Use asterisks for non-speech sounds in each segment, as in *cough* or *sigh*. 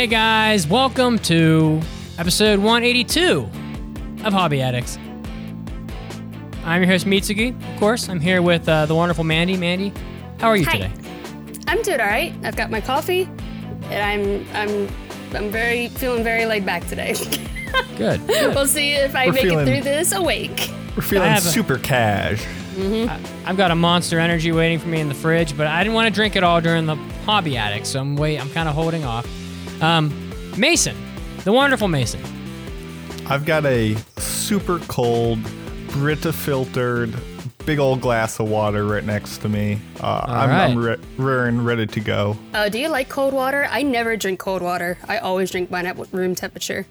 ！Hey guys, welcome to episode 182 of Hobby Addicts. I'm your host Mitsugi, of course. I'm here with uh, the wonderful Mandi. Mandi, how are you Hi. today? I'm doing all right. I've got my coffee, and I'm I'm I'm very feeling very laid back today. *laughs* *laughs* Good. we'll see if I We're make feeling- it through this awake. We're feeling have a- super cash. I've got a Monster Energy waiting for me in the fridge, but I didn't want to drink it all during the Hobby Addicts, so I'm wait. I'm kind of holding off. Um, Mason, the wonderful Mason. I've got a super cold, Brita filtered, big old glass of water right next to me. Uh, I'm, I'm re- raring, ready to go. Uh, do you like cold water? I never drink cold water. I always drink mine at room temperature.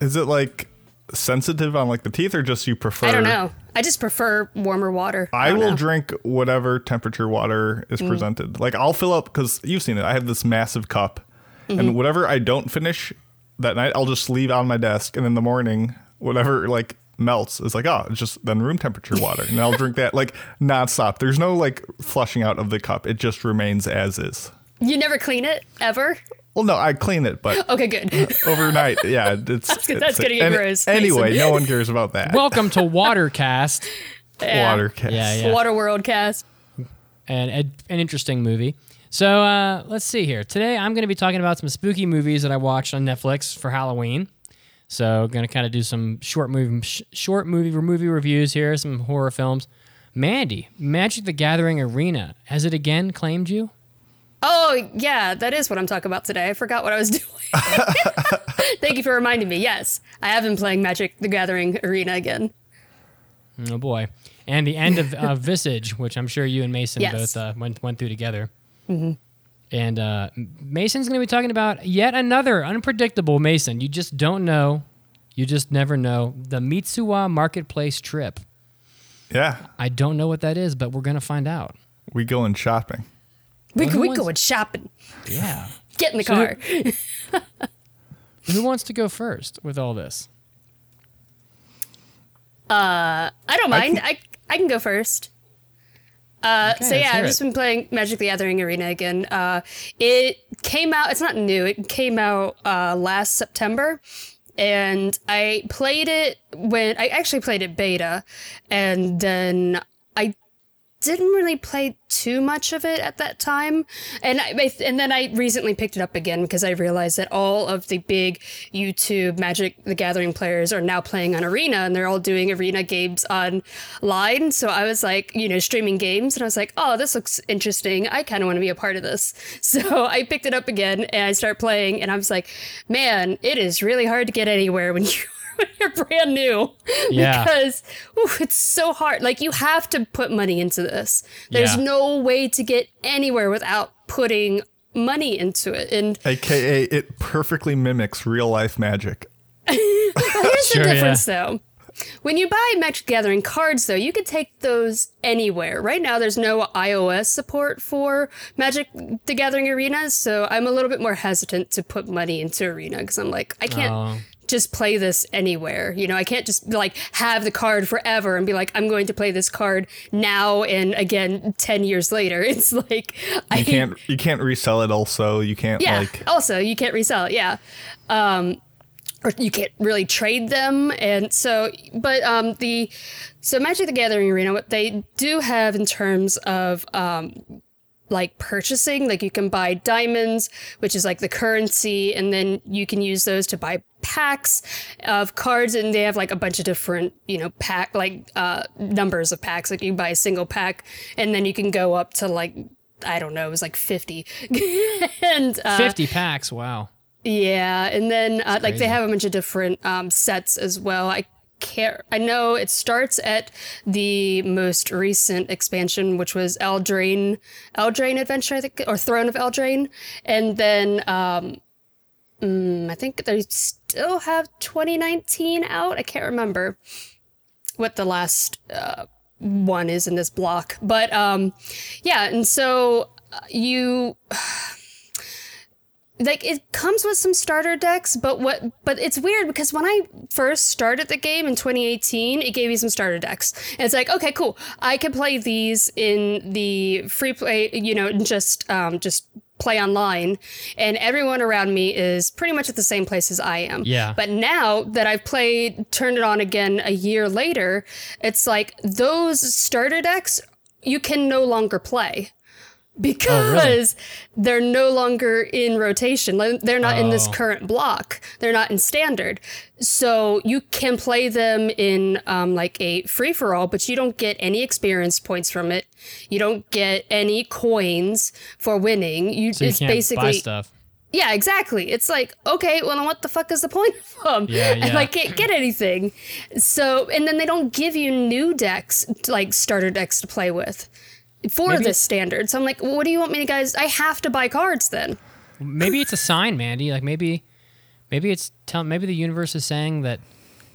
Is it like sensitive on like the teeth, or just you prefer? I don't know. I just prefer warmer water. I, don't will know. drink whatever temperature water is presented. Like I'll fill up because you've seen it. I have this massive cup, and mm-hmm. whatever I don't finish that night, I'll just leave on my desk, and in the morning, whatever like melts is like oh, it's just then room temperature water, and I'll drink that like nonstop. There's no like flushing out of the cup. It just remains as is. You never clean it ever. Well, no, I clean it, but Okay, good. *laughs* overnight, yeah, it's That's good- it's- that's gonna get any- gross, Anyway, Mason. no one cares about that. Welcome to Watercast, *laughs* Yeah. Water cast. Yeah, yeah. Water World cast. an an interesting movie. So uh, let's see here. Today I'm going to be talking about some spooky movies that I watched on Netflix for Halloween. So going to kind of do some short movie, sh- short movie movie reviews here, some horror films. Mandi, Magic the Gathering Arena, has it again claimed you? Oh, yeah, that is what I'm talking about today. I forgot what I was *laughs* doing. *laughs* Thank you for reminding me. Yes, I have been playing Magic the Gathering Arena again. Oh boy. And the end of uh, Visage, which I'm sure you and Mason Yes. both uh, went went through together. And uh, Mason's going to be talking about yet another unpredictable Mason. You just don't know. You just never know. The Mitsuwa Marketplace trip. yeah, I don't know what that is, but we're going to find out. we going shopping. We, who we wants- going shopping. Yeah. *laughs* Get in the So- car. *laughs* Who wants to go first with all this? Uh, I don't mind. I, I can go first. Uh, so yeah, I've just it. been playing Magic the Gathering Arena again. Uh, it came out. It's not new. It came out uh, last September, and I played it when I actually played it beta, and then didn't really play too much of it at that time, and I, and then I recently picked it up again because I realized that all of the big YouTube Magic the Gathering players are now playing on Arena, and they're all doing Arena games online. So I was like, you know, streaming games, and I was like, oh, this looks interesting. I kind of want to be a part of this. *laughs* So I picked it up again, and I start playing, and I was like, man, it is really hard to get anywhere when *laughs* you. When *laughs* you're brand new, Yeah. because ooh, it's so hard. Like you have to put money into this. There's Yeah. no way to get anywhere without putting money into it. And AKA, it perfectly mimics real life magic. *laughs* here's Sure, the yeah. difference, though. When you buy Magic Gathering cards, though, you can take those anywhere. Right now, there's no iOS support for Magic the Gathering Arena, so I'm a little bit more hesitant to put money into Arena because I'm like, I can't Oh. Just play this anywhere. You know, I can't just like have the card forever and be like, I'm going to play this card now and again 10 years later. *laughs* It's like, I can't you can't resell it. Also, you can't Yeah. like also, you can't resell it. Yeah. Um, or you can't really trade them, and so, but um, the so Magic the Gathering Arena, what they do have in terms of um, like purchasing, like you can buy diamonds, which is like the currency, and then you can use those to buy packs of cards, and they have like a bunch of different, you know, pack like uh, numbers of packs. Like you can buy a single pack, and then you can go up to like I don't know, it was like fifty, *laughs* and uh, 50 packs. Wow. yeah, and then uh, like they have a bunch of different um, sets as well. I can't. I know it starts at the most recent expansion, which was Eldraine, Eldraine Adventure, I think, or Throne of Eldraine, and then um, mm, I think they still have 2019 out. I can't remember what the last uh, one is in this block, but um, yeah, and so uh, you like it comes with some starter decks but what but it's weird because when i first started the game in 2018 it gave me some starter decks. And it's like okay cool. I can play these in the free play you know just um just play online and everyone around me is pretty much at the same place as i am. Yeah. but now that i've played turned it on again a year later it's like those starter decks you can no longer play because they're no longer in rotation. They're not in this Oh. current block. They're not in standard. So you can play them in um, like a free for all, but you don't get any experience points from it. You don't get any coins for winning. You, So you it's basically stuff. yeah, exactly. It's like, okay, well, what the fuck is the point of them? Yeah, *laughs* And. I can't get anything. So, and then they don't give you new decks, like starter decks to play with for Maybe this standard. So I'm like, well, what do you want me to guys? I have to buy cards then. Maybe it's a sign, Mandi. Like maybe, maybe it's tell. Maybe the universe is saying that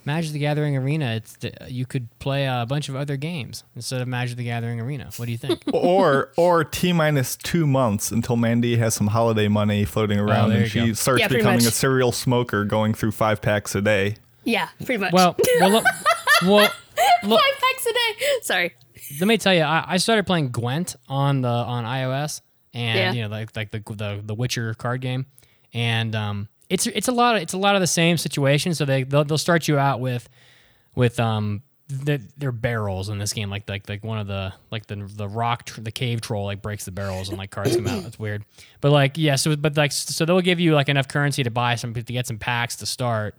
Magic the Gathering Arena. It's the, you could play a bunch of other games instead of Magic the Gathering Arena. What do you think? *laughs* or or T minus two months until Mandi has some holiday money floating oh, around Oh, and she go. starts Yeah, becoming much. a serial smoker, going through five packs a day. Yeah, pretty much. well, well, look, *laughs* well, five packs a day. Sorry. Let me tell you, I, I started playing Gwent on the on iOS, and Yeah. you know, like like the the the Witcher card game, and um, it's it's a lot of it's a lot of the same situation. So they they'll, they'll start you out with with um. The, they're barrels in this game, like like like one of the like the the rock tr- the cave troll like breaks the barrels and like cards come out. It's weird, but like yeah. So but like so they'll give you like enough currency to buy some to get some packs to start,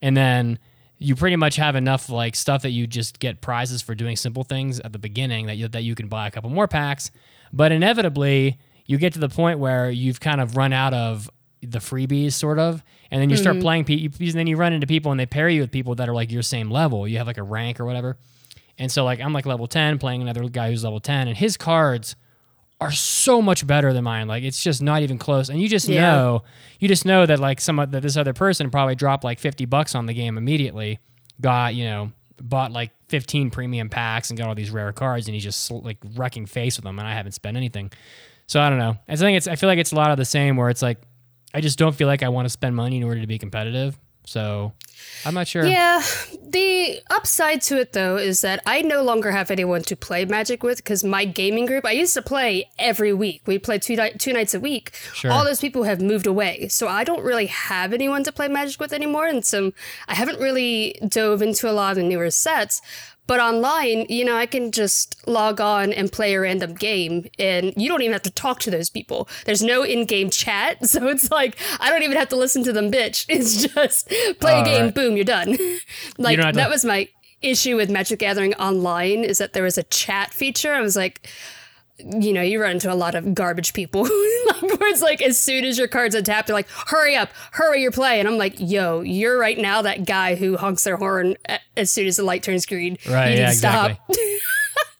and then you pretty much have enough like stuff that you just get prizes for doing simple things at the beginning that you that you can buy a couple more packs. But inevitably, you get to the point where you've kind of run out of the freebies, sort of, and then you start mm-hmm. playing people. And then you run into people, and they pair you with people that are like your same level. You have like a rank or whatever. And so like I'm like level 10 playing another guy who's level 10 and his cards are so much better than mine. Like it's just not even close. And you just Yeah. know, you just know that like some of that this other person probably dropped like 50 bucks on the game immediately. Got, you know, bought like 15 premium packs and got all these rare cards and he's just like wrecking face with them and I haven't spent anything. So I don't know. I think it's I feel like it's a lot of the same where it's like I just don't feel like I want to spend money in order to be competitive. So I'm not sure. Yeah, the upside to it though is that I no longer have anyone to play Magic with because my gaming group I used to play every week. We played two ni- two nights a week. Sure. All those people have moved away, so I don't really have anyone to play Magic with anymore, and so I haven't really dove into a lot of the newer sets. But online, you know, I can just log on and play a random game, and you don't even have to talk to those people. There's no in-game chat, *laughs* so it's like I don't even have to listen to them bitch. *laughs* It's just play a Oh, game, right. boom, you're done. *laughs* like don't have to- that was my issue with Magic Gathering online is that there was a chat feature. I was like, you know, you run into a lot of garbage people. *laughs* like where it's like as soon as your card's are tapped, they're like, hurry up, hurry your play. And I'm like, yo, you're right now that guy who honks their horn as soon as the light turns green. Right, You need yeah, to stop. exactly. *laughs*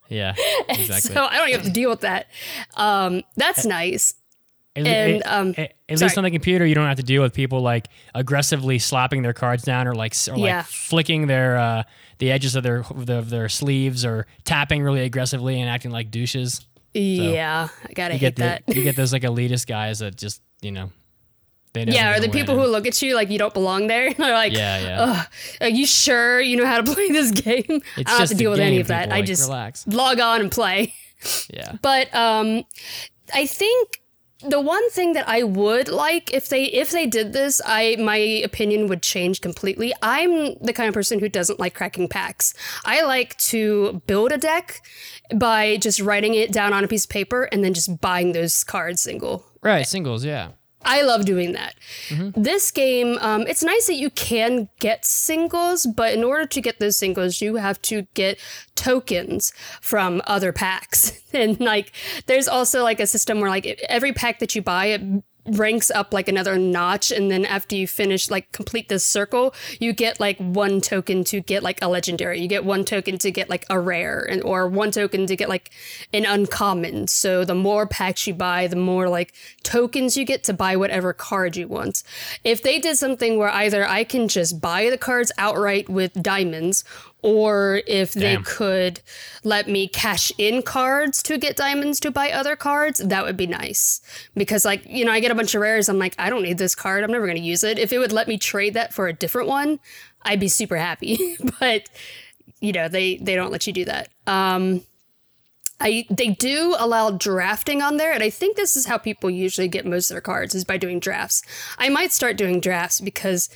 Yeah, exactly. so I don't even have to deal with that. Um, that's nice. At, And, at- um, at, at least on the computer, you don't have to deal with people like aggressively slapping their cards down or like or like Yeah. flicking their uh, the edges of their of their, of their sleeves or tapping really aggressively and acting like douches. Yeah, I gotta You hate get the, that. you get those like *laughs* elitist guys that just you know they know Yeah, or the people who look at you like you don't belong there. *laughs* They're like, yeah yeah are you sure you know how to *laughs* play this game? I don't have to deal with any of that. people, I like, just relax. log on and play. yeah But um, I think the one thing that I would like if they if they did this, I my opinion would change completely. I'm the kind of person who doesn't like cracking packs. I like to build a deck by just writing it down on a piece of paper and then just buying those cards single. right singles yeah I love doing that. This game, um, it's nice that you can get singles, but in order to get those singles, you have to get tokens from other packs. *laughs* And like, there's also like a system where like every pack that you buy, it ranks up like another notch and then after you finish like complete this circle you get like one token to get like a legendary. You get one token to get like a rare and or one token to get like an uncommon. So the more packs you buy the more like tokens you get to buy whatever card you want. If they did something where either i can just buy the cards outright with diamonds or if they could let me cash in cards to get diamonds to buy other cards, that would be nice. Because, like, you know, I get a bunch of rares, I'm like, I don't need this card, I'm never going to use it. If it would let me trade that for a different one, I'd be super happy. *laughs* but, you know, they, they don't let you do that. Um, I, they do allow drafting on there, and I think this is how people usually get most of their cards is by doing drafts. I might start doing drafts because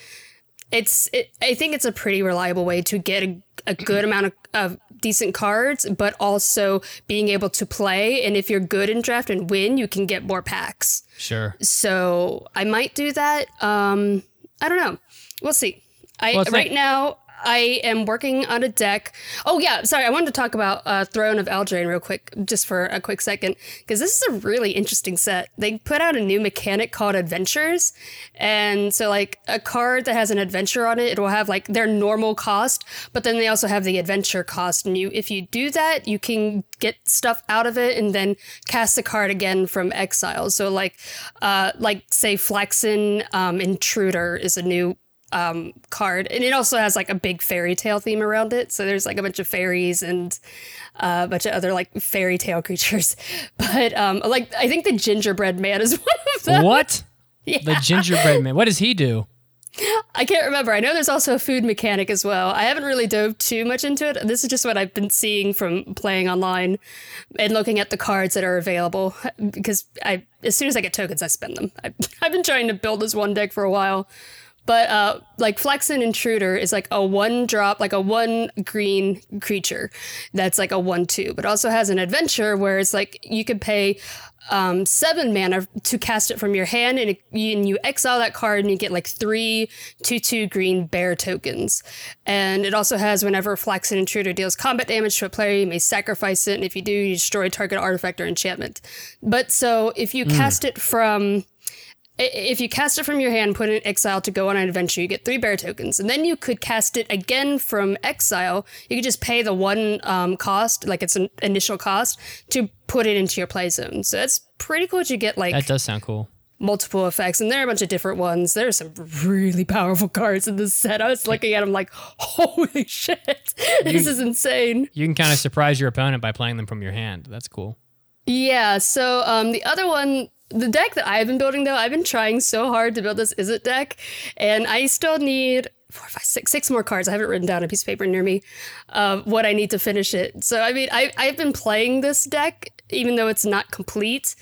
it's it, I think it's a pretty reliable way to get a, a good amount of, of decent cards, but also being able to play. And if you're good in draft and win, you can get more packs. Sure. So I might do that. Um, I don't know. We'll see. I Well, right now I am working on a deck. Oh yeah, sorry. I wanted to talk about uh, Throne of Eldraine real quick, just for a quick second, because this is a really interesting set. They put out a new mechanic called Adventures, and so like a card that has an adventure on it, it will have like their normal cost, but then they also have the adventure cost. And you, if you do that, you can get stuff out of it and then cast the card again from exile. So like, uh, like say Flaxen um, Intruder is a new um, card, and it also has like a big fairy tale theme around it. So there's like a bunch of fairies and uh, a bunch of other like fairy tale *laughs* creatures. But um, like I think the gingerbread man is *laughs* one of them. What? *laughs* The gingerbread man. What does he do? I can't remember. I know there's also a food mechanic as well. I haven't really dove too much into it. This is just what I've been seeing from playing online and looking at the cards that are available because I as soon as I get tokens, I spend them. I, I've been trying to build this one deck for a while. But uh, like Flaxen Intruder is like a one drop, like a one green creature that's like a one two, but also has an adventure where it's like you could pay um, seven mana to cast it from your hand, and, it, you, and you exile that card, and you get like three two two green bear tokens. And it also has whenever Flaxen Intruder deals combat damage to a player, you may sacrifice it, and if you do, you destroy target artifact or enchantment. But so if you cast it from if you cast it from your hand, put it in exile to go on an adventure, you get three bear tokens. And then you could cast it again from exile. You could just pay the one um, cost, like it's an initial cost, to put it into your play zone. So that's pretty cool. that You get like That does sound cool. multiple effects, and there are a bunch of different ones. There are some really powerful cards in this set. I was looking at them like, holy *laughs* shit, this is insane. You can kind of surprise your opponent by playing them from your hand. That's cool. Yeah, so um, the other one, the deck that I've been building though, I've been trying so hard to build this Izzet deck, and I still need four, five, six, six more cards. I haven't written down a piece of paper near me of what I need to finish it. So I mean, I I've been playing this deck even though it's not complete.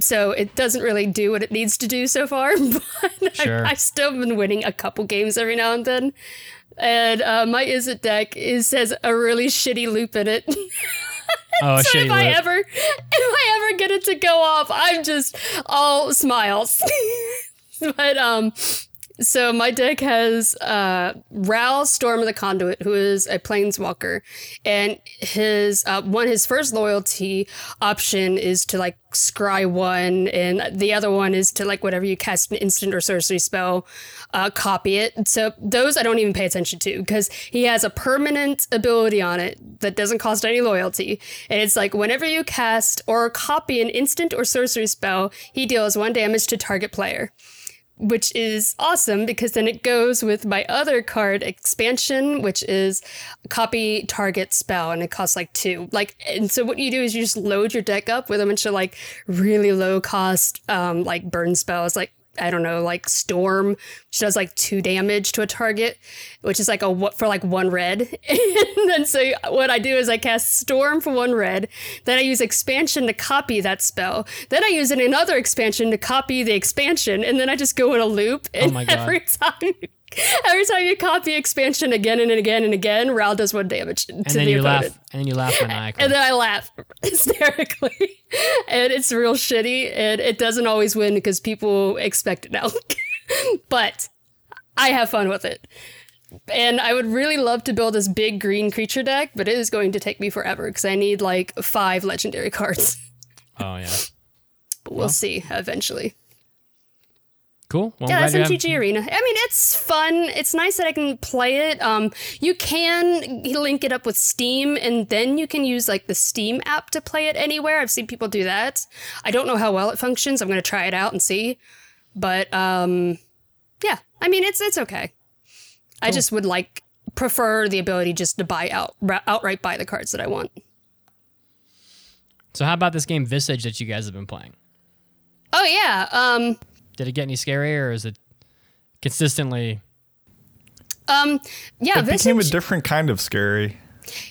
So it doesn't really do what it needs to do so far, *laughs* but Sure. I, I've still been winning a couple games every now and then. And uh, my Izzet deck is has a really shitty loop in it. *laughs* *laughs* Oh, So if I ever *laughs* if I ever get it to go off, I'm just all smiles. *laughs* but um so my deck has uh Ral Storm of the Conduit, who is a planeswalker, and his uh one his first loyalty option is to like scry one, and the other one is to like whatever you cast an instant or sorcery spell, uh copy it. So those I don't even pay attention to because he has a permanent ability on it that doesn't cost any loyalty. And it's like whenever you cast or copy an instant or sorcery spell, he deals one damage to target player which is awesome because then it goes with my other card expansion, which is copy target spell, and it costs like two. Like, and so what you do is you just load your deck up with a bunch of like really low cost, um, like burn spells, like. I don't know, like Storm, which does like two damage to a target, which is like a what for like one red. *laughs* and then so what I do is I cast Storm for one red, then I use expansion to copy that spell. Then I use it another expansion to copy the expansion, and then I just go in a loop. Oh and my *laughs* God. every time *laughs* every time you copy expansion again and again and again, Ral does one damage to And the then you opponent. laugh. And then you laugh maniacally. And then I laugh *laughs* hysterically. and it's real shitty. And it doesn't always win because people expect it now. *laughs* but I have fun with it. And I would really love to build this big green creature deck, but it is going to take me forever because I need like five legendary cards. oh yeah. But we'll see eventually. Cool. Well, Yeah, that's have- Arena. I mean, it's fun. It's nice that I can play it. Um, you can link it up with Steam, and then you can use like the Steam app to play it anywhere. I've seen people do that. I don't know how well it functions. I'm going to try it out and see. But um, yeah, I mean, it's it's okay. I just would like prefer the ability just to buy out outright buy the cards that I want. So how about this game Visage that you guys have been playing? Oh yeah. Um, Did it get any scarier, or is it consistently? um, yeah. It became a different kind of scary.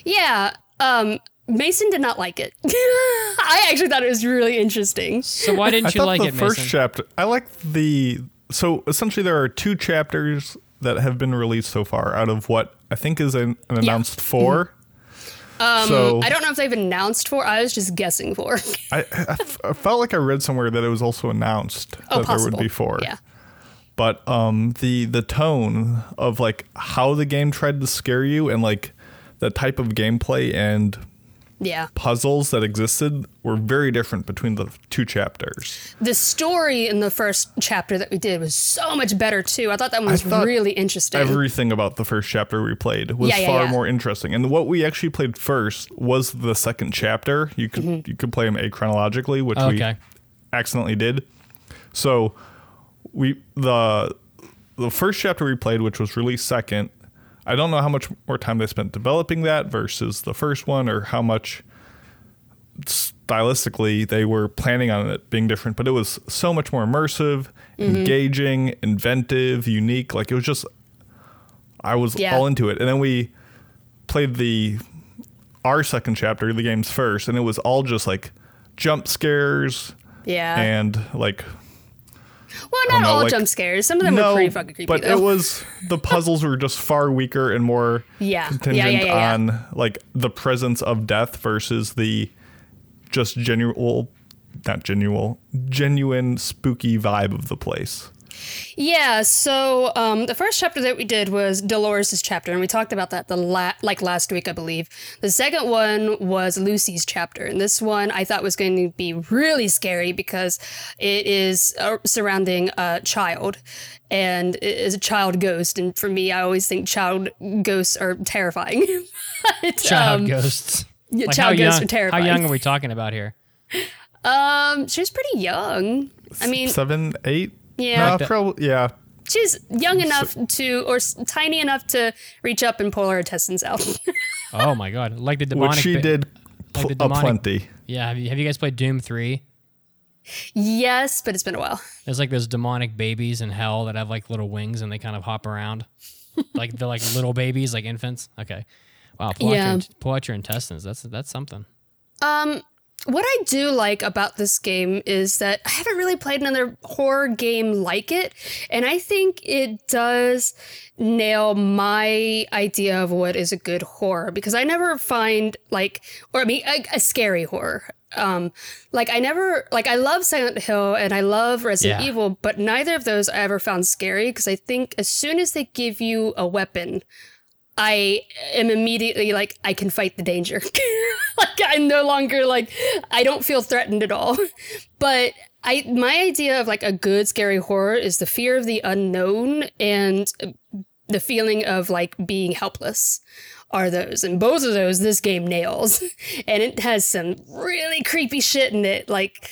Yeah. Um, Mason did not like it. *laughs* I actually thought it was really interesting. So why didn't you thought like the it, first Mason? chapter. I like the so essentially there are two chapters that have been released so far out of what I think is an, an announced 4 Um, so I don't know if they've announced for. I was just guessing for. *laughs* I, I f- I felt like I read somewhere that it was also announced Oh, that there would be four. Yeah. But um, the the tone of like how the game tried to scare you and like the type of gameplay and Yeah. puzzles that existed were very different between the two chapters. The story in the first chapter that we did was so much better too. I thought that one was thought really interesting. Everything about the first chapter we played was Yeah, yeah, far yeah. more interesting. And what we actually played first was the second chapter. You could Mm-hmm. you could play them achronologically, which we accidentally did. So we the the first chapter we played, which was released second, I don't know how much more time they spent developing that versus the first one, or how much stylistically they were planning on it being different. But it was so much more immersive, Mm-hmm. engaging, inventive, unique. Like it was just, I was Yeah. all into it. And then we played the our second chapter, the game's first, and it was all just like jump scares yeah. and like well, don't know, all like- jump scares. Some of them were pretty fucking creepy but though. it was the *laughs* puzzles were just far weaker and more Yeah. Contingent yeah, yeah, yeah. on like the presence of death versus the just genuine not genuine genuine spooky vibe of the place. Yeah, so um, the first chapter that we did was Dolores' chapter, and we talked about that the la- like last week, I believe. The second one was Lucy's chapter, and this one I thought was going to be really scary because it is uh, surrounding a child, and it is a child ghost. And for me, I always think child ghosts are terrifying. *laughs* But, Child um, ghosts. yeah, Like, child ghosts young, are terrifying. How young are we talking about here? Um, she was pretty young. I mean, Seven, eight? Yeah. No, probably yeah. she's young enough to, or s- tiny enough to reach up and pull her intestines out. *laughs* Oh my god! Like the demonic. Which she ba- did like pl- the a demonic- plenty. Yeah. Have you, have you guys played Doom Three? yes, but it's been a while. There's like those demonic babies in hell that have like little wings and they kind of hop around. like they're like little babies, like infants. Okay. Wow. Pull, out, Yeah. your, pull out your intestines. That's that's something. Um, what I do like about this game is that I haven't really played another horror game like it, and I think it does nail my idea of what is a good horror because I never find like, or I mean, a, a scary horror. Um, like I never like I love Silent Hill and I love Resident Yeah. Evil, but neither of those I ever found scary because I think as soon as they give you a weapon, I am immediately like, I can fight the danger. *laughs* like I'm no longer like, I don't feel threatened at all. But I, my idea of like a good scary horror is the fear of the unknown and the feeling of like being helpless are those. And both of those this game nails. *laughs* and it has some really creepy shit in it. Like,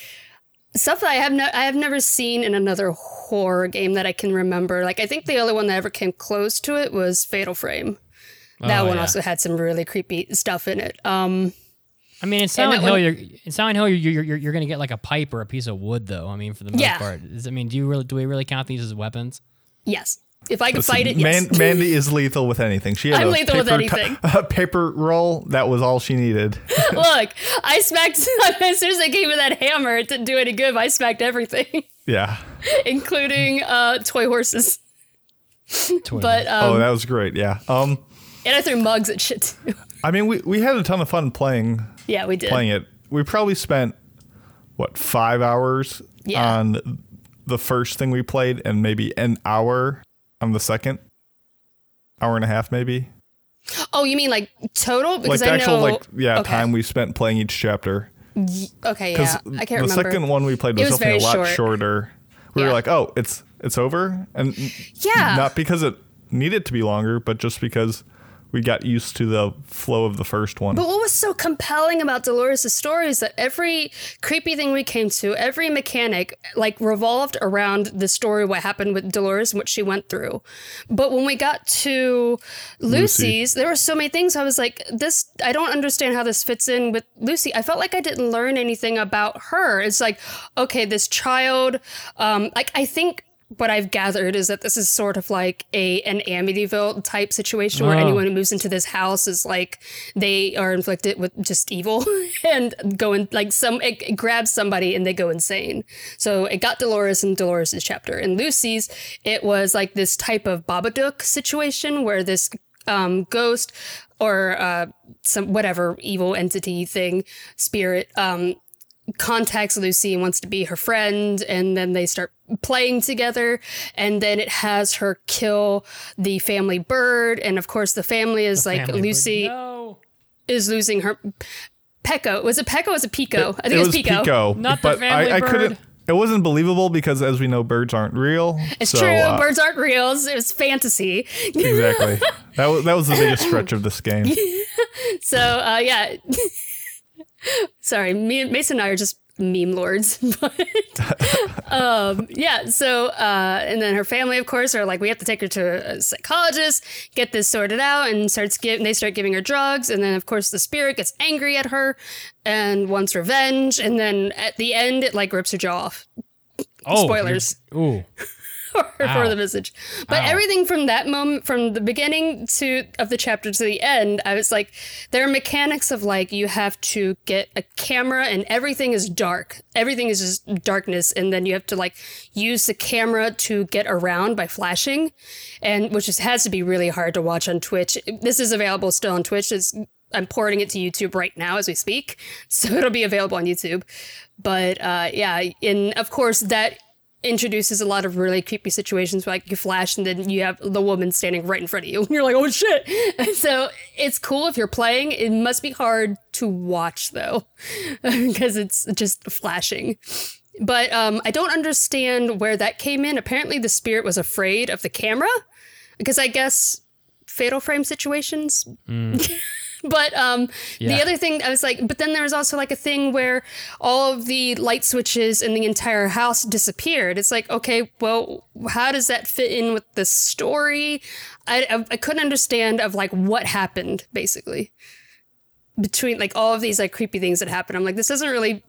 stuff that I have no, I have never seen in another horror game that I can remember. Like I think the only one that ever came close to it was Fatal Frame. That Oh, one yeah. also had some really creepy stuff in it. Um, I mean, in Silent Hill, one- you're in Silent Hill, you're, you're you're gonna get like a pipe or a piece of wood, though. I mean, for the most Yeah. part, Is, I mean, do you really do we really count these as weapons? yes, if I could Listen, fight it, yes. Man- Mandi *laughs* is lethal with anything. She had I'm a lethal with paper anything. *laughs* a paper roll. That was all she needed. *laughs* Look, I smacked as soon as I gave me that hammer. It didn't do any good. I smacked everything, yeah. including uh, toy horses. Toy But um, oh, that was great. Yeah. Um. And I threw mugs at shit too. I mean, we we had a ton of fun playing yeah, we did. playing it. We probably spent what five hours Yeah. on the first thing we played, and maybe an hour on the second. Hour and a half, maybe. Oh, you mean like total? Like Because the I actual know. like yeah okay. time we spent playing each chapter. Okay, yeah, I can't remember. the second one we played was, was definitely a lot short. shorter. We Yeah. were like, oh, it's it's over, and Yeah. not because it needed to be longer, but just because we got used to the flow of the first one. But what was so compelling about Dolores' story is that every creepy thing we came to, every mechanic, like revolved around the story, what happened with Dolores and what she went through. But when we got to Lucy's, there were so many things I was like, this, I don't understand how this fits in with Lucy. I felt like I didn't learn anything about her. It's like, okay, this child, um, like, I think. What I've gathered is that this is sort of like a an Amityville type situation where Oh. anyone who moves into this house is like they are inflicted with just evil *laughs* and go in like some it, it grabs somebody and they go insane. So it got Dolores in Dolores's chapter. In Lucy's, it was like this type of Babadook situation where this um, ghost or uh, some whatever evil entity thing spirit um, contacts Lucy and wants to be her friend, and then they start playing together, and then it has her kill the family bird, and of course the family is like Family Lucy bird. No. is losing her. Pecco was it Pecco? Was it Pico? I think it, it was, was Pico. Pico, Not the family I, I bird. couldn't. It wasn't believable because, as we know, birds aren't real. It's so, true. uh, Birds aren't real. It was fantasy. *laughs* exactly. That was that was the biggest stretch of this game. *laughs* So uh, yeah. *laughs* *laughs* Sorry, me, and Mason and I are just meme lords. *laughs* But um, yeah, so uh, and then her family, of course, are like, we have to take her to a psychologist, get this sorted out, and starts give, they start giving her drugs, and then of course the spirit gets angry at her and wants revenge, and then at the end it like rips her jaw off. Oh, Spoilers. Ooh. For Ow. the message. But Ow. everything from that moment, from the beginning to of the chapter to the end, I was like, there are mechanics of like you have to get a camera and everything is dark. Everything is just darkness, and then you have to like use the camera to get around by flashing, and which is, has to be really hard to watch on Twitch. This is available still on Twitch. It's, I'm porting it to YouTube right now as we speak, *laughs* so it'll be available on YouTube. But uh, yeah, and of course that introduces a lot of really creepy situations where like you flash and then you have the woman standing right in front of you. And *laughs* you're like oh shit. *laughs* So it's cool if you're playing. It must be hard to watch though *laughs* because it's just flashing. But um, i don't understand where that came in. Apparently the spirit was afraid of the camera because i guess fatal frame situations *laughs* but um, the other thing I was like, but then there was also like a thing where all of the light switches in the entire house disappeared. It's like, okay, well, how does that fit in with the story? I, I, I couldn't understand of like what happened basically between like all of these like creepy things that happened. I'm like, this doesn't really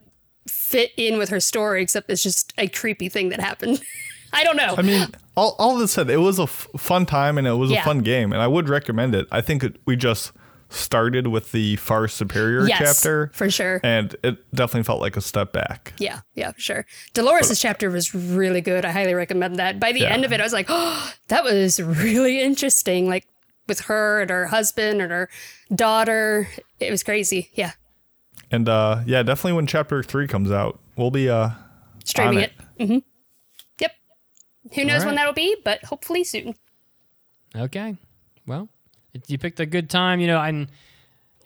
fit in with her story, except it's just a creepy thing that happened. *laughs* I don't know. I mean, all, all this said, it was a f- fun time and it was Yeah. a fun game, and I would recommend it. I think it, we just started with the far superior yes, chapter, for sure. and it definitely felt like a step back. Yeah, yeah, for sure. Dolores' chapter was really good. I highly recommend that. By the Yeah. end of it, I was like, oh, *gasps* that was really interesting. Like with her and her husband and her daughter. It was crazy. Yeah. And uh, yeah, definitely when chapter three comes out, we'll be uh, Streaming On it. Mm-hmm. Yep. Who knows when that'll be, but hopefully soon. Okay. Well, it- you picked a good time, you know, and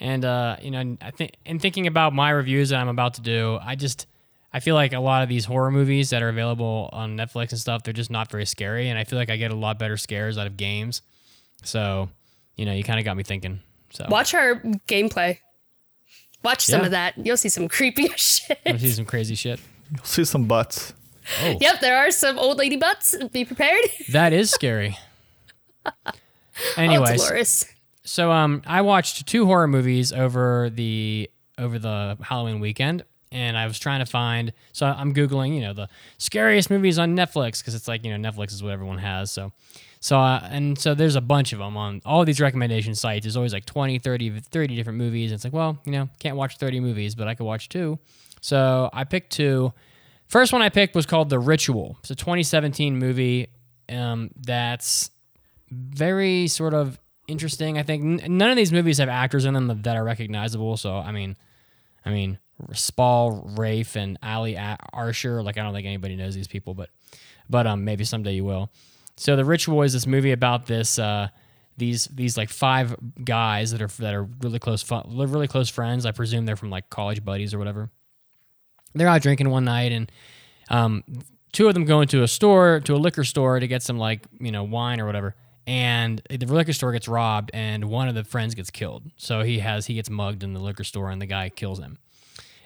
and uh, you know, I think in thinking about my reviews that I'm about to do, I just I feel like a lot of these horror movies that are available on Netflix and stuff, they're just not very scary, and I feel like I get a lot better scares out of games. So, you know, you kind of got me thinking. So, Watch our gameplay. Watch some Yeah. of that. You'll see some creepy *laughs* shit. You'll see some crazy shit. you'll see some butts. yep, there are some old lady butts. Be prepared. *laughs* That is scary. *laughs* Oh, Anyways. So um, I watched two horror movies over the over the Halloween weekend, and I was trying to find. So I'm googling, you know, the scariest movies on Netflix because it's like you know Netflix is what everyone has. So, so uh, and so there's a bunch of them on all these recommendation sites. There's always like 20, 30, 30 different movies. And it's like, well, you know, can't watch 30 movies, but I could watch two. So I picked two. First one I picked was called The Ritual. It's a 2017 movie um, that's very sort of interesting. I think N- none of these movies have actors in them that are recognizable. So I mean, I mean, Spall, Rafe, and Ali A- Archer. Like I don't think anybody knows these people, but but um maybe someday you will. So the ritual is this movie about this uh these these like five guys that are that are really close really close friends. I presume they're from like college buddies or whatever. They're out drinking one night and um two of them go into a store, to a liquor store to get some like you know wine or whatever, and the liquor store gets robbed, and one of the friends gets killed. So he has he gets mugged in the liquor store, and the guy kills him.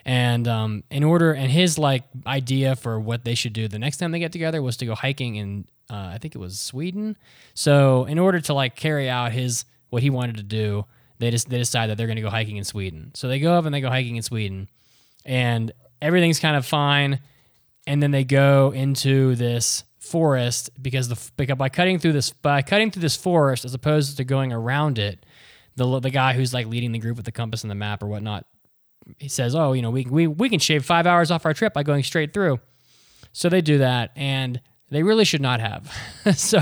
And um, in order, and his like idea for what they should do the next time they get together was to go hiking in, uh, I think it was Sweden. So in order to like carry out his what he wanted to do, they just they decide that they're going to go hiking in Sweden. So they go up and they go hiking in Sweden, and everything's kind of fine. And then they go into this forest because the because by cutting through this by cutting through this forest as opposed to going around it, the the guy who's like leading the group with the compass and the map or whatnot he says, "Oh, you know, we we we can shave five hours off our trip by going straight through." So they do that, and they really should not have. *laughs* so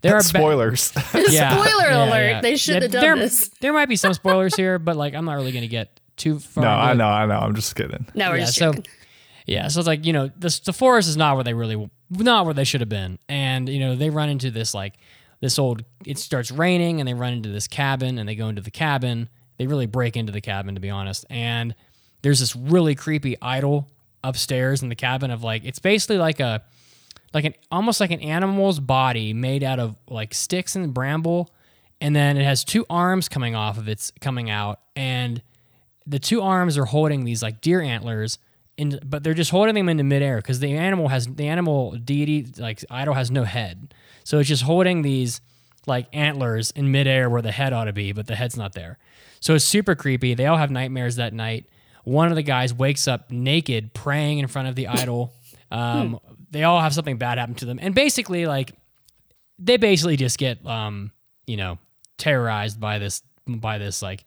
there are ba- Spoilers. yeah, *laughs* Spoiler yeah, alert, yeah. they shouldn't have done there, this. There might be some spoilers here, but like I'm not really going to get too far. no, I know, I know. I'm just kidding. No, we're Yeah, just so joking. Yeah, so it's like you know the the forest is not where they really not where they should have been, and you know they run into this like this old. It starts raining, and they run into this cabin, and they go into the cabin. They really break into the cabin, to be honest, and there's this really creepy idol upstairs in the cabin of like it's basically like a like an almost like an animal's body made out of like sticks and bramble and then it has two arms coming off of its coming out and the two arms are holding these like deer antlers in, but they're just holding them into midair because the animal has the animal deity like idol has no head. So it's just holding these like antlers in midair where the head ought to be but the head's not there. So it's super creepy. They all have nightmares that night. One of the guys wakes up naked praying in front of the idol. Um, they all have something bad happen to them. And basically like they basically just get um you know terrorized by this by this like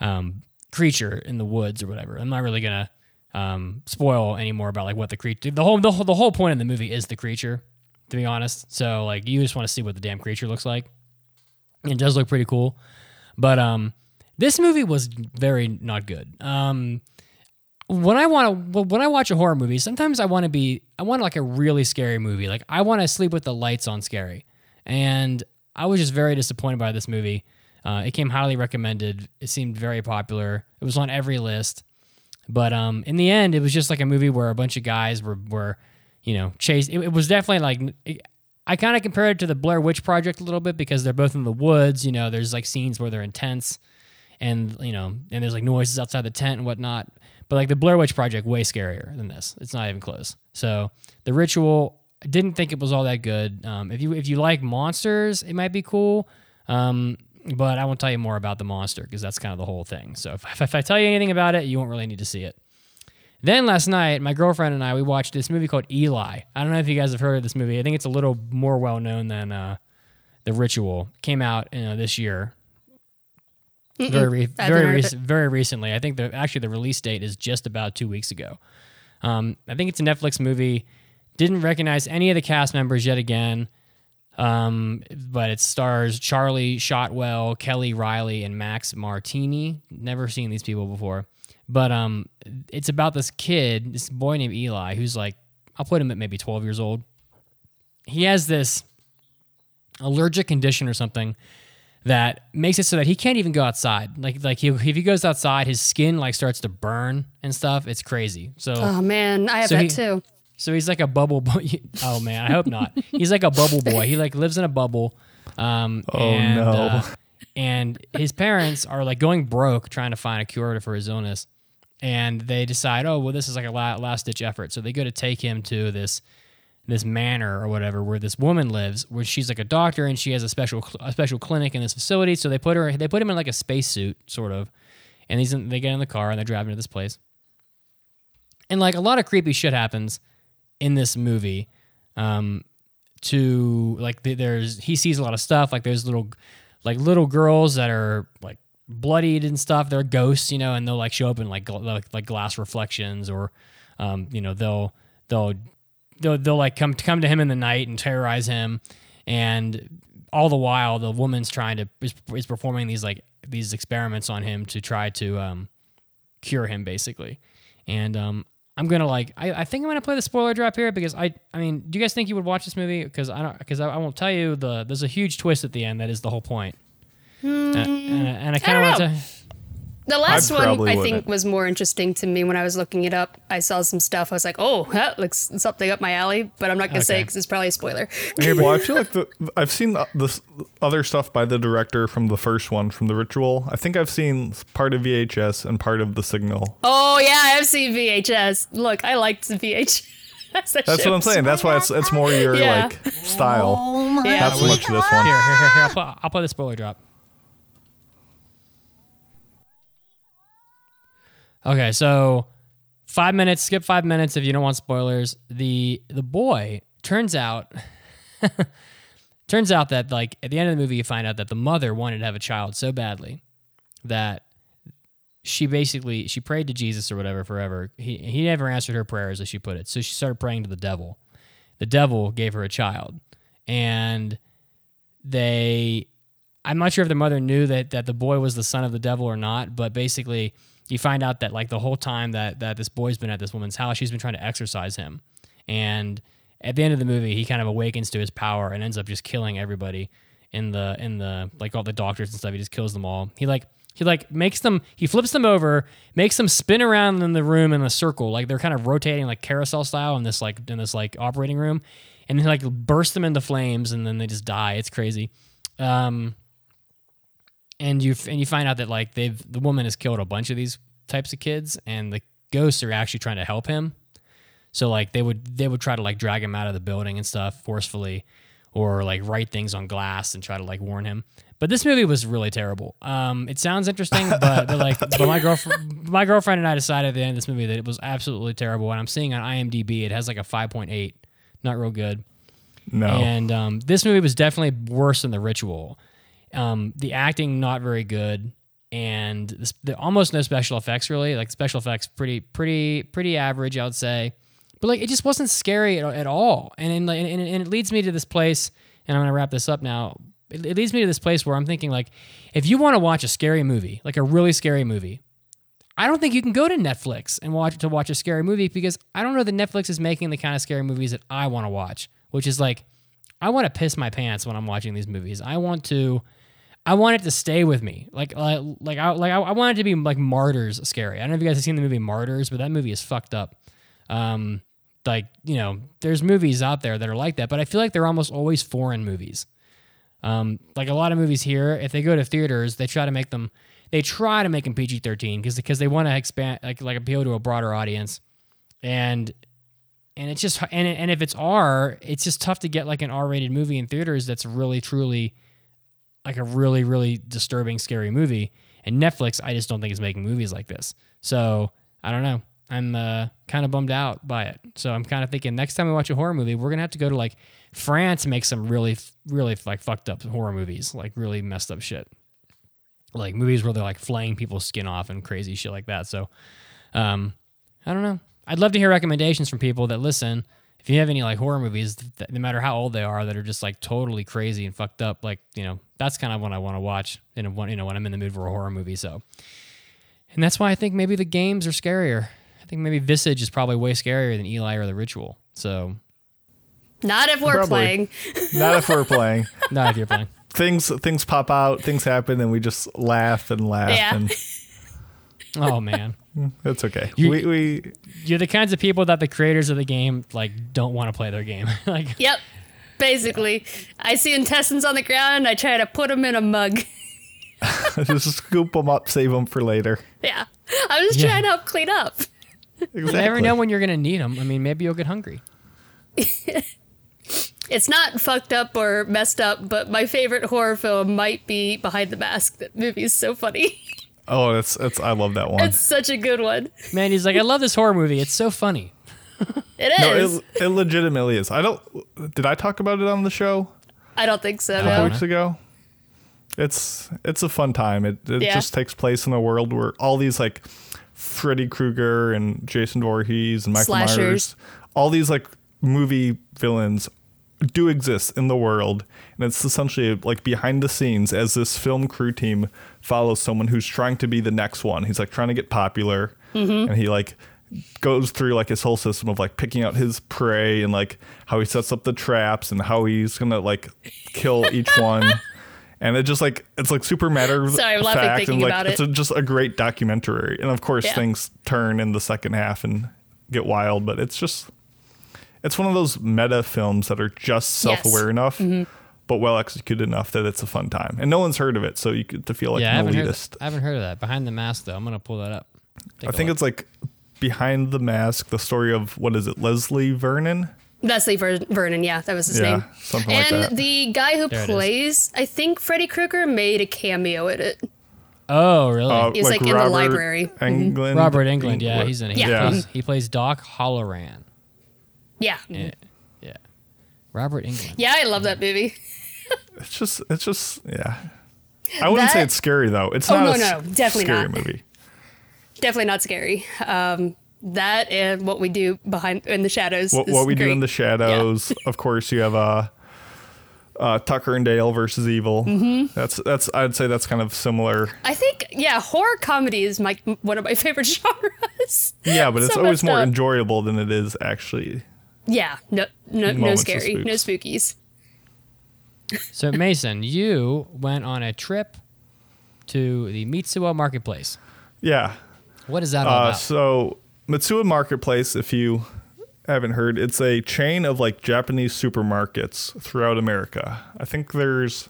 um creature in the woods or whatever. I'm not really gonna um spoil any more about like what the creature the whole the whole, the whole point of the movie is the creature to be honest so like you just want to see what the damn creature looks like it does look pretty cool but um this movie was very not good um when I want to when I watch a horror movie, sometimes I want to be I want like a really scary movie. Like I want to sleep with the lights on scary. And I was just very disappointed by this movie. Uh, it came highly recommended. It seemed very popular. It was on every list. But um, in the end, it was just like a movie where a bunch of guys were were, you know, chased. It, it was definitely like I kind of compared it to the Blair Witch Project a little bit because they're both in the woods. You know, there's like scenes where they're intense, and you know, and there's like noises outside the tent and whatnot. But like the Blair Witch Project, way scarier than this. It's not even close. So the Ritual, I didn't think it was all that good. Um, if you if you like monsters, it might be cool. Um, but I won't tell you more about the monster because that's kind of the whole thing. So if, if I tell you anything about it, you won't really need to see it. Then last night, my girlfriend and I we watched this movie called Eli. I don't know if you guys have heard of this movie. I think it's a little more well known than uh, The Ritual. Came out you know, this year, very re- very rec- very recently. I think the actually the release date is just about two weeks ago. Um, I think it's a Netflix movie. Didn't recognize any of the cast members yet again. Um, but it stars Charlie Shotwell, Kelly Reilly, and Max Martini. Never seen these people before. But um, it's about this kid, this boy named Eli, who's like, I'll put him at maybe 12 years old. He has this allergic condition or something that makes it so that he can't even go outside. Like like he, if he goes outside, his skin like starts to burn and stuff. It's crazy. So Oh man, I have So that he- too. So he's like a bubble boy. *laughs* Oh man, I hope not. He's like a bubble boy. He like lives in a bubble. Um, Oh, and, no. uh, and his parents are like going broke trying to find a cure for his illness. And they decide, oh well, this is like a last ditch effort. So they go to take him to this this manor or whatever where this woman lives, where she's like a doctor and she has a special a special clinic in this facility. So they put her they put him in like a spacesuit sort of, and he's in, they get in the car and they're driving to this place. And like a lot of creepy shit happens in this movie. Um, to like th- there's he sees a lot of stuff. Like there's little like little girls that are like bloodied and stuff. They're ghosts, you know, and they'll like show up in like gl- like, like glass reflections or um, you know they'll they'll they'll they'll like come come to him in the night and terrorize him, and all the while the woman's trying to is, is performing these like these experiments on him to try to um, cure him basically, and um, I'm gonna like I, I think I'm gonna play the spoiler drop here because I I mean do you guys think you would watch this movie? Because I don't because I, I won't tell you the there's a huge twist at the end that is the whole point, Uh, and, and I kind of want to. The last one I wouldn't. think was more interesting to me when I was looking it up. I saw some stuff. I was like, "Oh, that looks something up my alley," but I'm not going to say because it's probably a spoiler. *laughs* well, I feel like *laughs* the, I've seen the, this other stuff by the director from the first one, from the Ritual. I think I've seen part of VHS and part of the Signal. Oh yeah, I've seen VHS. Look, I liked the VHS. *laughs* That That's what I'm saying. That's why it's it's more your Yeah. like style. Oh my Yeah. Not so much this one. Here, here, here, here. I'll play, I'll play the spoiler drop. Okay, so five minutes. Skip five minutes if you don't want spoilers. The the boy turns out *laughs* turns out that like at the end of the movie you find out that the mother wanted to have a child so badly that she basically she prayed to Jesus or whatever forever. He he never answered her prayers as she put it. So she started praying to the devil. The devil gave her a child. And they I'm not sure if the mother knew that that the boy was the son of the devil or not, but basically you find out that like the whole time that that this boy's been at this woman's house, she's been trying to exorcise him. And at the end of the movie, he kind of awakens to his power and ends up just killing everybody in the in the like all the doctors and stuff. He just kills them all. He like he like makes them he flips them over, makes them spin around in the room in a circle, like they're kind of rotating like carousel style in this like in this like operating room, and he like bursts them into flames and then they just die. It's crazy. Um, and you and you find out that like they've the woman has killed a bunch of these types of kids, and the ghosts are actually trying to help him. So like they would they would try to like drag him out of the building and stuff forcefully, or like write things on glass and try to like warn him. But this movie was really terrible. Um, it sounds interesting, but, but like *laughs* but my girlfriend my girlfriend and I decided at the end of this movie that it was absolutely terrible. And I'm seeing on IMDb it has like a 5.8, not real good. No. And um, this movie was definitely worse than The Ritual. Um, the acting not very good, and this, the, almost no special effects really. Like special effects, pretty pretty pretty average, I would say. But like it just wasn't scary at, at all. And and, and and it leads me to this place, and I'm gonna wrap this up now. It, it leads me to this place where I'm thinking like, if you want to watch a scary movie, like a really scary movie, I don't think you can go to Netflix and watch to watch a scary movie because I don't know that Netflix is making the kind of scary movies that I want to watch, which is like I want to piss my pants when I'm watching these movies. I want to I want it to stay with me. Like like like I like I, want it to be like Martyrs scary. I don't know if you guys have seen the movie Martyrs, but that movie is fucked up. Um like, you know, there's movies out there that are like that, but I feel like they're almost always foreign movies. Um, like a lot of movies here, if they go to theaters, they try to make them, they try to make them PG thirteen because because they want to expand like like appeal to a broader audience, and and it's just and and if it's R, it's just tough to get like an R rated movie in theaters that's really truly like a really really disturbing scary movie. And Netflix, I just don't think is making movies like this. So I don't know. I'm uh, kind of bummed out by it. So I'm kind of thinking next time we watch a horror movie, we're gonna have to go to like France make some really, really like fucked up horror movies, like really messed up shit, like movies where they're like flaying people's skin off and crazy shit like that. So, um, I don't know. I'd love to hear recommendations from people that listen. If you have any like horror movies, that, no matter how old they are, that are just like totally crazy and fucked up, like you know, that's kind of what I want to watch. In a, you know, when I'm in the mood for a horror movie. So, and that's why I think maybe the games are scarier. I think maybe Visage is probably way scarier than Eli or the Ritual. So, Not if we're Probably. playing. *laughs* Not if we're playing. not if you're playing. things things pop out, things happen, and we just laugh and laugh, Yeah. and *laughs* Oh man, *laughs* mm, that's okay. You- we we you're the kinds of people that the creators of the game like don't want to play their game. *laughs* like, Yep. Basically, I see intestines on the ground. I try to put them in a mug. *laughs* just scoop them up, save them for later. Yeah. I'm just Yeah. trying to help clean up. Exactly. you never know when you're gonna need them. I mean, maybe you'll get hungry. It's not fucked up or messed up, but my favorite horror film might be Behind the Mask. That movie is so funny. Oh, that's that's. I love that one. It's such a good one. Man, he's like, I love this horror movie. It's so funny. It no, it, it legitimately is. I don't. Did I talk about it on the show I don't think so. a couple No. weeks ago? It's it's a fun time. It it Yeah. just takes place in a world where all these like Freddy Krueger and Jason Voorhees and Michael Slashers. Myers, all these like movie villains do exist in the world. And it's essentially like behind the scenes as this film crew team follows someone who's trying to be the next one. He's like trying to get popular. Mm-hmm. And he like goes through like his whole system of like picking out his prey and like how he sets up the traps and how he's gonna like kill each one. *laughs* And it just like it's like super matter of Sorry, I'm laughing fact thinking and like about it's it. a, just a great documentary. And of course Yeah. things turn in the second half and get wild but it's just it's one of those meta films that are just self-aware enough Mm-hmm. but well executed enough that it's a fun time and no one's heard of it so you get to feel like yeah, an haven't, heard, elitist I haven't heard of that. Behind the Mask, though. I'm going to pull that up. Take i a think look. it's like behind the mask the story of what is it leslie vernon Leslie Ver- Vernon. Yeah, that was his Yeah, name. something like and that. the guy who There plays, I think Freddy Krueger made a cameo in it. Oh, really? Uh, He's, like, in the library. Mhm. Englund, Robert Englund. Yeah, he's in it. He, Yeah. plays, he plays Doc Halloran. Yeah. Yeah. yeah. Robert Englund. Yeah, I love that movie. *laughs* It's just, it's just, yeah. I wouldn't say it's scary though. It's Oh, not no, a no, s- definitely scary not. movie. Definitely not scary. Um, that and what we do behind in the shadows. What, is what we do in the shadows. Of course, you have uh, uh, Tucker and Dale versus Evil. Mm-hmm. That's that's. I'd say that's kind of similar. I think yeah, horror comedy is my one of my *laughs* favorite genres. Yeah, but it's always more up. enjoyable than it is actually. Yeah, no, no, no Moments scary, no spookies. So, Mason, you went on a trip to the Mitsuwa Marketplace. Yeah. What is that all Uh, about? so Mitsuwa Marketplace, if you haven't heard, it's a chain of like Japanese supermarkets throughout America. I think there's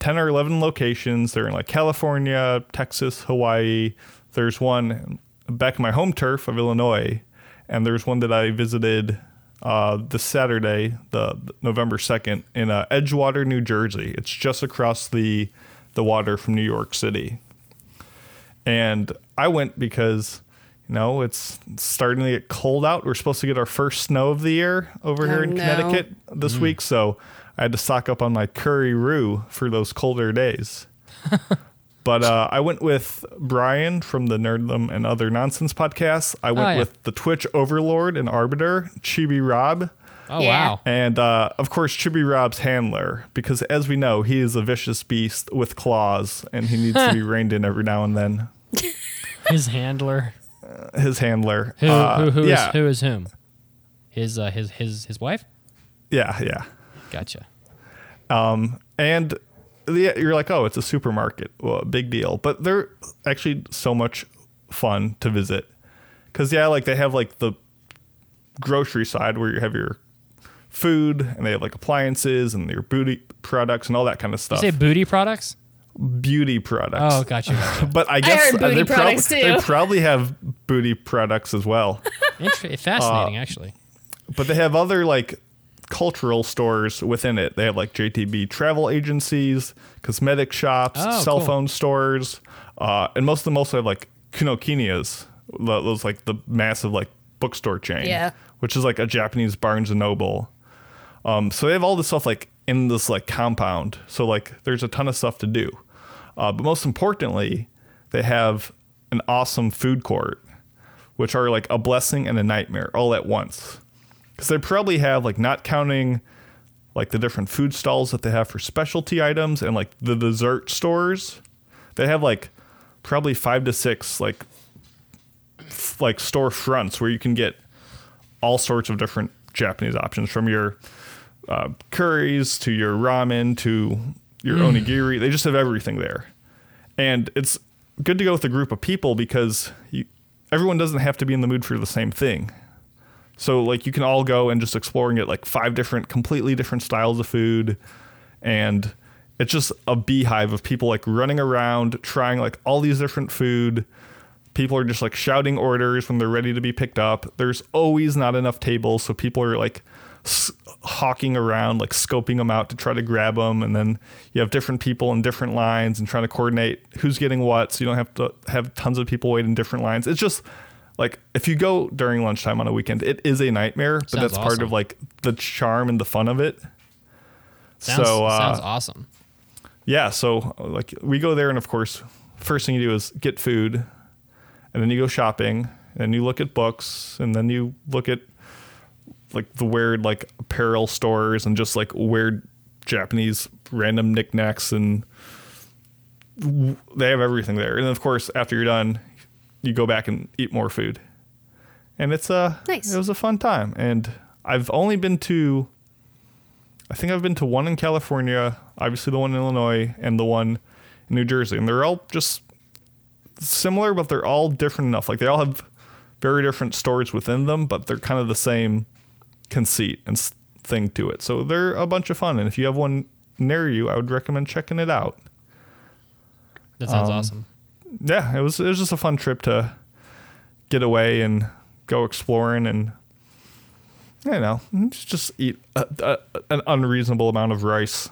10 or 11 locations. They're in like California, Texas, Hawaii. There's one back in my home turf of Illinois, and there's one that I visited uh, this Saturday, the November 2nd, in uh, Edgewater, New Jersey. It's just across the the water from New York City. And I went because, you know, it's starting to get cold out. We're supposed to get our first snow of the year over here Oh, in no. Connecticut this week. So I had to stock up on my curry roux for those colder days. *laughs* but uh, I went with Brian from the Nerddom and Other Nonsense podcast. I went Oh, yeah. with the Twitch Overlord and Arbiter, Chibi Rob. oh, yeah. wow. And uh, of course, Chibi Rob's handler, because as we know, he is a vicious beast with claws, and he needs to be *laughs* reined in every now and then. His handler. His handler, Who, uh, who, who, is, yeah, who is whom? His, uh, his, his, his wife? yeah, yeah. Gotcha. And yeah, you're like, oh, it's a supermarket. Well, big deal. But they're actually so much fun to visit. Because, yeah, like they have like the grocery side where you have your food and they have like appliances and your booty products and all that kind of stuff. You stuff. say booty products? beauty products. Oh, gotcha. gotcha. *laughs* But I guess heard booty they, prob- too. they probably have booty products as well. *laughs* Inter- Uh, fascinating, actually. but they have other like cultural stores within it. They have like JTB travel agencies, cosmetic shops, Oh, cell cool. phone stores, uh, and most of them also have like Kinokuniyas, tho- those like the massive like bookstore chain, Yeah. which is like a Japanese Barnes and Noble. Um, so they have all this stuff like in this like compound. So like there's a ton of stuff to do. Uh, but most importantly, they have an awesome food court, which are like a blessing and a nightmare all at once. Because they probably have like not counting like the different food stalls that they have for specialty items and like the dessert stores. They have like probably five to six like f- like store fronts where you can get all sorts of different Japanese options from your uh, curries to your ramen to your onigiri. They just have everything there, and it's good to go with a group of people because you, everyone doesn't have to be in the mood for the same thing. So like you can all go and just explore and get like five different, completely different styles of food, and it's just a beehive of people like running around trying like all these different food. People are just like shouting orders when they're ready to be picked up. There's always not enough tables, so people are like s- hawking around, like scoping them out to try to grab them. And then you have different people in different lines and trying to coordinate who's getting what, so you don't have to have tons of people wait in different lines. It's just like if you go during lunchtime on a weekend, it is a nightmare, but Sounds that's part of like the charm and the fun of it. Sounds, so uh, sounds awesome. yeah, so like we go there, and of course, first thing you do is get food, and then you go shopping, and you look at books, and then you look at like the weird like apparel stores and just like weird Japanese random knickknacks, and they have everything there. And of course, after you're done, you go back and eat more food, and it's a Nice. It was a fun time, and I've only been to I think I've been to one in California, obviously the one in Illinois, and the one in New Jersey, and they're all just similar, but they're all different enough. Like they all have very different stories within them, but they're kind of the same conceit and thing to it. So they're a bunch of fun, and if you have one near you, I would recommend checking it out. That sounds Um, awesome. Yeah, it was it was just a fun trip to get away and go exploring and you know just just eat a, a, an unreasonable amount of rice.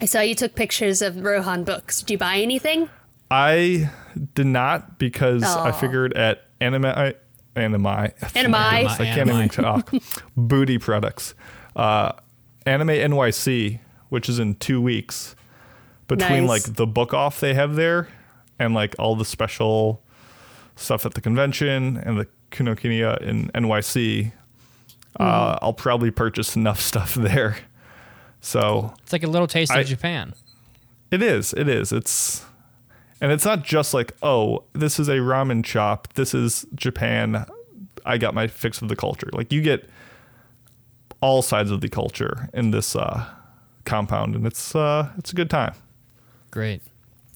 I saw you took pictures of Rohan books. Did you buy anything? I did not because I figured at anime anime Anime. *laughs* I can't Anime. even talk *laughs* booty products. Uh, anime NYC, which is in two weeks, between Nice. like the book off they have there and like all the special stuff at the convention and the Kinokuniya in NYC, uh, I'll probably purchase enough *laughs* stuff there. So It's like a little taste I- of Japan. it is. It is. It's and it's not just like, oh, this is a ramen shop. This is Japan. I got my fix of the culture. Like you get all sides of the culture in this uh, compound, and it's uh, it's a good time. Great.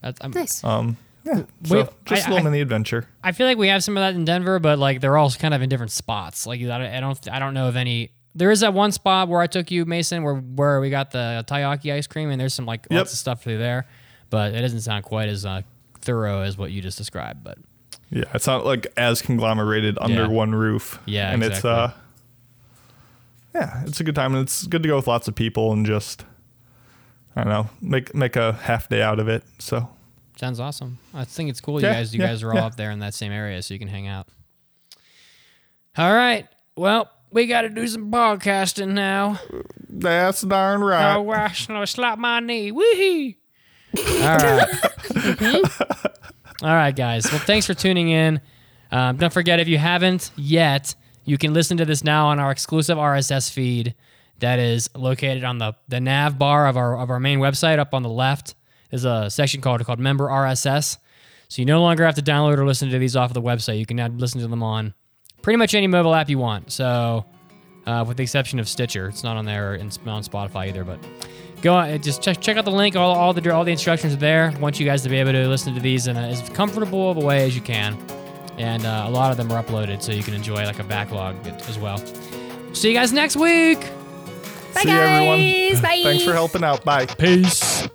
That's, I'm, Nice. Um, yeah. So just I- a little I- mini adventure. I feel like we have some of that in Denver, but like they're all kind of in different spots. Like I I don't, I don't know of any. There is that one spot where I took you, Mason, where where we got the taiyaki ice cream, and there's some like Yep. lots of stuff through there, but it doesn't sound quite as uh, thorough as what you just described. But Yeah, it's not like as conglomerated under Yeah. one roof. Yeah, and exactly. it's uh, yeah, it's a good time, and it's good to go with lots of people and just I don't know, make make a half day out of it. So sounds awesome. I think it's cool. You guys, you yeah, guys are all yeah. up there in that same area, so you can hang out. All right. Well, we got to do some podcasting now. that's darn right. Oh, gosh, no, slap my knee. Woohoo! All right. *laughs* *laughs* All right, guys. Well, thanks for tuning in. Um, don't forget, if you haven't yet, you can listen to this now on our exclusive RSS feed that is located on the, the nav bar of our, of our main website up on the left. There's a section called, called Member RSS. So you no longer have to download or listen to these off of the website. You can now listen to them on pretty much any mobile app you want. So, uh, with the exception of Stitcher, it's not on there and not on Spotify either. But go on, just check, check out the link. All, all the all the instructions are there. I want you guys to be able to listen to these in a, as comfortable of a way as you can. And uh, a lot of them are uploaded, so you can enjoy like a backlog as well. See you guys next week. Bye, See you, everyone. guys. Bye. *laughs* Thanks for helping out. Bye. Peace.